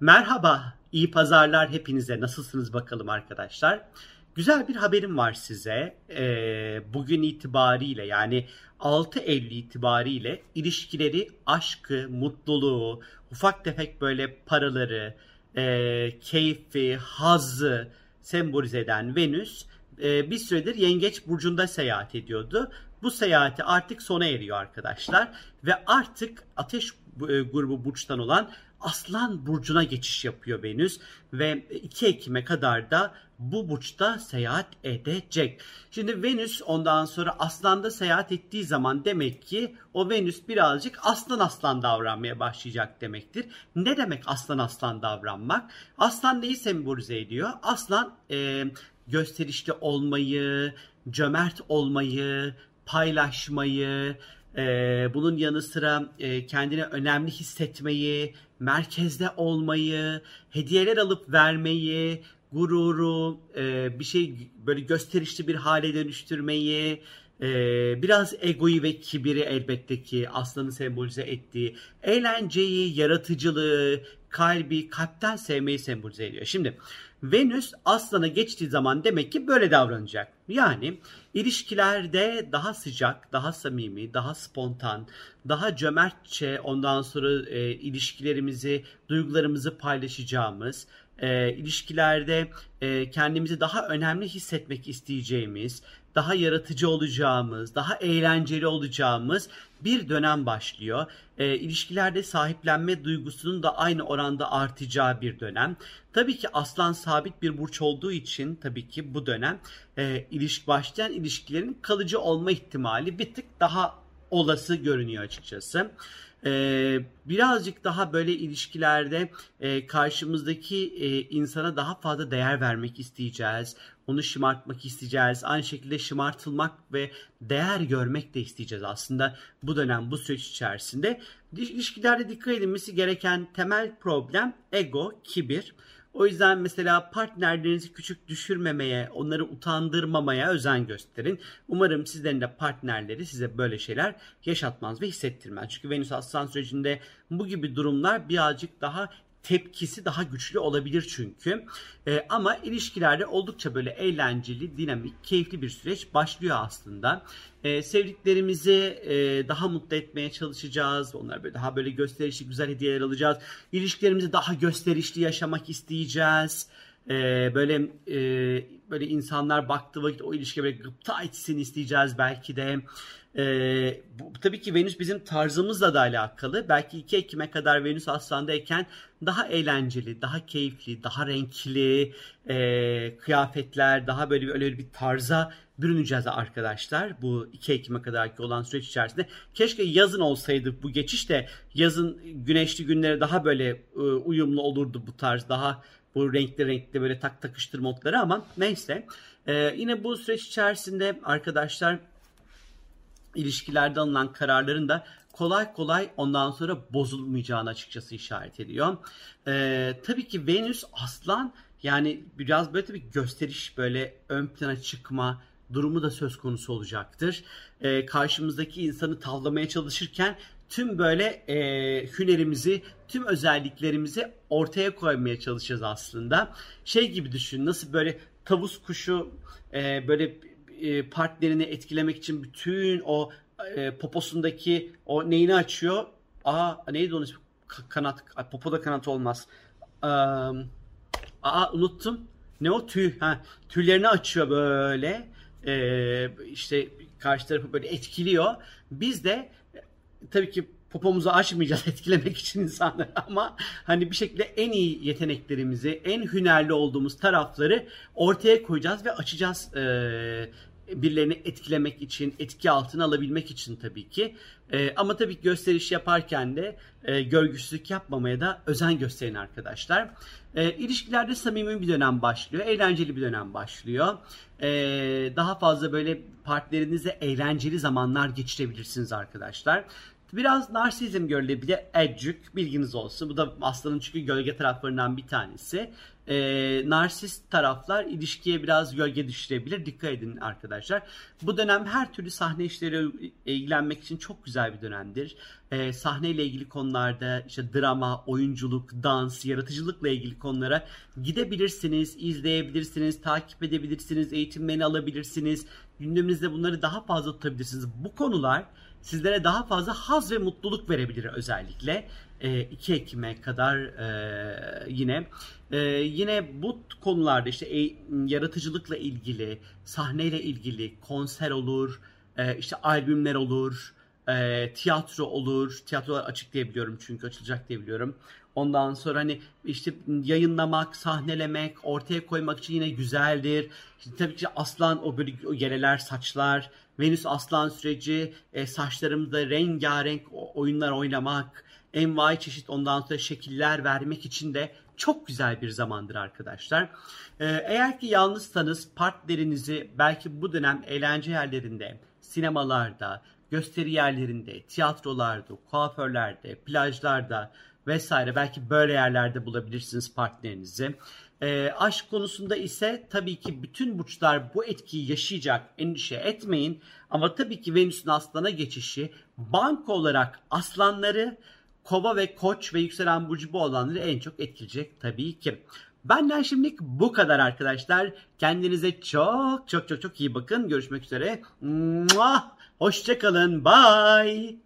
Merhaba, iyi pazarlar hepinize. Nasılsınız bakalım arkadaşlar? Güzel bir haberim var size. Ee, bugün itibariyle yani 6 Eylül itibariyle ilişkileri, aşkı, mutluluğu, ufak tefek böyle paraları, e, keyfi, hazzı sembolize eden Venüs e, bir süredir Yengeç Burcu'nda seyahat ediyordu. Bu seyahati artık sona eriyor arkadaşlar. Ve artık ateş e, grubu burçtan olan Aslan burcuna geçiş yapıyor Venüs ve 2 Ekim'e kadar da bu burçta seyahat edecek. Şimdi Venüs ondan sonra Aslan'da seyahat ettiği zaman demek ki o Venüs birazcık aslan aslan davranmaya başlayacak demektir. Ne demek aslan aslan davranmak? Aslan neyi sembolize ediyor? Aslan e, gösterişli olmayı, cömert olmayı, paylaşmayı, ee, bunun yanı sıra e, kendine önemli hissetmeyi, merkezde olmayı, hediyeler alıp vermeyi, gururu, e, bir şey böyle gösterişli bir hale dönüştürmeyi, e, biraz egoyu ve kibiri elbette ki aslanı sembolize ettiği, eğlenceyi, yaratıcılığı, kalbi, kalpten sevmeyi sembolize ediyor. Şimdi Venüs aslana geçtiği zaman demek ki böyle davranacak. Yani ilişkilerde daha sıcak, daha samimi, daha spontan, daha cömertçe ondan sonra e, ilişkilerimizi, duygularımızı paylaşacağımız, e, ilişkilerde e, kendimizi daha önemli hissetmek isteyeceğimiz, daha yaratıcı olacağımız, daha eğlenceli olacağımız bir dönem başlıyor. E, ilişkilerde sahiplenme duygusunun da aynı oranda artacağı bir dönem. Tabii ki aslan sabit bir burç olduğu için tabii ki bu dönem e, ilişki başlayan ilişkilerin kalıcı olma ihtimali bir tık daha olası görünüyor açıkçası. Ee, birazcık daha böyle ilişkilerde e, karşımızdaki e, insana daha fazla değer vermek isteyeceğiz. Onu şımartmak isteyeceğiz. Aynı şekilde şımartılmak ve değer görmek de isteyeceğiz aslında bu dönem, bu süreç içerisinde. İlişkilerde dikkat edilmesi gereken temel problem ego, kibir. O yüzden mesela partnerlerinizi küçük düşürmemeye, onları utandırmamaya özen gösterin. Umarım sizlerin de partnerleri size böyle şeyler yaşatmaz ve hissettirmez. Çünkü Venüs Aslan sürecinde bu gibi durumlar birazcık daha tepkisi daha güçlü olabilir çünkü. E, ama ilişkilerde oldukça böyle eğlenceli, dinamik, keyifli bir süreç başlıyor aslında. E, sevdiklerimizi e, daha mutlu etmeye çalışacağız. Onlara böyle daha böyle gösterişli güzel hediyeler alacağız. İlişkilerimizi daha gösterişli yaşamak isteyeceğiz. E, böyle e, böyle insanlar baktığı vakit o ilişkiye böyle gıpta etsin isteyeceğiz belki de. Ee, bu, tabii ki Venüs bizim tarzımızla da alakalı. Belki 2 Ekim'e kadar Venüs Aslan'dayken daha eğlenceli, daha keyifli, daha renkli e, kıyafetler, daha böyle bir, öyle bir tarza bürüneceğiz arkadaşlar. Bu 2 Ekim'e kadarki olan süreç içerisinde. Keşke yazın olsaydı bu geçiş de yazın güneşli günlere daha böyle e, uyumlu olurdu bu tarz. Daha bu renkli renkli böyle tak takıştır modları ama neyse. Ee, yine bu süreç içerisinde arkadaşlar ilişkilerde alınan kararların da kolay kolay ondan sonra bozulmayacağını açıkçası işaret ediyor. Ee, tabii ki Venüs aslan yani biraz böyle tabii gösteriş böyle ön plana çıkma durumu da söz konusu olacaktır. Ee, karşımızdaki insanı tavlamaya çalışırken tüm böyle e, hünerimizi, tüm özelliklerimizi ortaya koymaya çalışacağız aslında. Şey gibi düşün, nasıl böyle tavus kuşu e, böyle e, partnerini etkilemek için bütün o e, poposundaki o neyini açıyor? Aa neydi onun ismi? Kanat. Popoda kanat olmaz. aa unuttum. Ne o tüy? Ha, tüylerini açıyor böyle. Ee, işte karşı tarafı böyle etkiliyor. Biz de tabii ki popomuzu açmayacağız etkilemek için insanları ama hani bir şekilde en iyi yeteneklerimizi, en hünerli olduğumuz tarafları ortaya koyacağız ve açacağız e, birilerini etkilemek için, etki altına alabilmek için tabii ki. E, ama tabii gösteriş yaparken de e, görgüsüzlük yapmamaya da özen gösterin arkadaşlar. E, ilişkilerde samimi bir dönem başlıyor, eğlenceli bir dönem başlıyor. E, daha fazla böyle partnerinizle eğlenceli zamanlar geçirebilirsiniz arkadaşlar. Biraz narsizm görülebilir. Ecük bilginiz olsun. Bu da aslanın çünkü gölge taraflarından bir tanesi. Ee, narsist taraflar ilişkiye biraz gölge düşürebilir. Dikkat edin arkadaşlar. Bu dönem her türlü sahne işleri ilgilenmek için çok güzel bir dönemdir. Ee, sahneyle ilgili konularda işte drama, oyunculuk, dans, yaratıcılıkla ilgili konulara gidebilirsiniz, izleyebilirsiniz, takip edebilirsiniz, eğitimlerini alabilirsiniz. Gündeminizde bunları daha fazla tutabilirsiniz. Bu konular sizlere daha fazla haz ve mutluluk verebilir özellikle. E, 2 Ekim'e kadar e, yine e, yine bu konularda işte e, yaratıcılıkla ilgili, sahneyle ilgili konser olur, e, işte albümler olur, e, tiyatro olur. Tiyatrolar açık diye biliyorum çünkü açılacak diye biliyorum. Ondan sonra hani işte yayınlamak, sahnelemek, ortaya koymak için yine güzeldir. İşte tabii ki aslan o böyle o yeleler, saçlar, Venüs aslan süreci, e, saçlarımda rengarenk oyunlar oynamak, envai çeşit ondan sonra şekiller vermek için de çok güzel bir zamandır arkadaşlar. Ee, eğer ki yalnızsanız partnerinizi belki bu dönem eğlence yerlerinde, sinemalarda, gösteri yerlerinde, tiyatrolarda, kuaförlerde, plajlarda vesaire belki böyle yerlerde bulabilirsiniz partnerinizi. E, aşk konusunda ise tabii ki bütün burçlar bu etkiyi yaşayacak endişe etmeyin. Ama tabii ki Venüs'ün aslana geçişi banko olarak aslanları kova ve koç ve yükselen burcu bu olanları en çok etkileyecek tabii ki. Benden şimdilik bu kadar arkadaşlar. Kendinize çok çok çok çok iyi bakın. Görüşmek üzere. Hoşçakalın. Bye.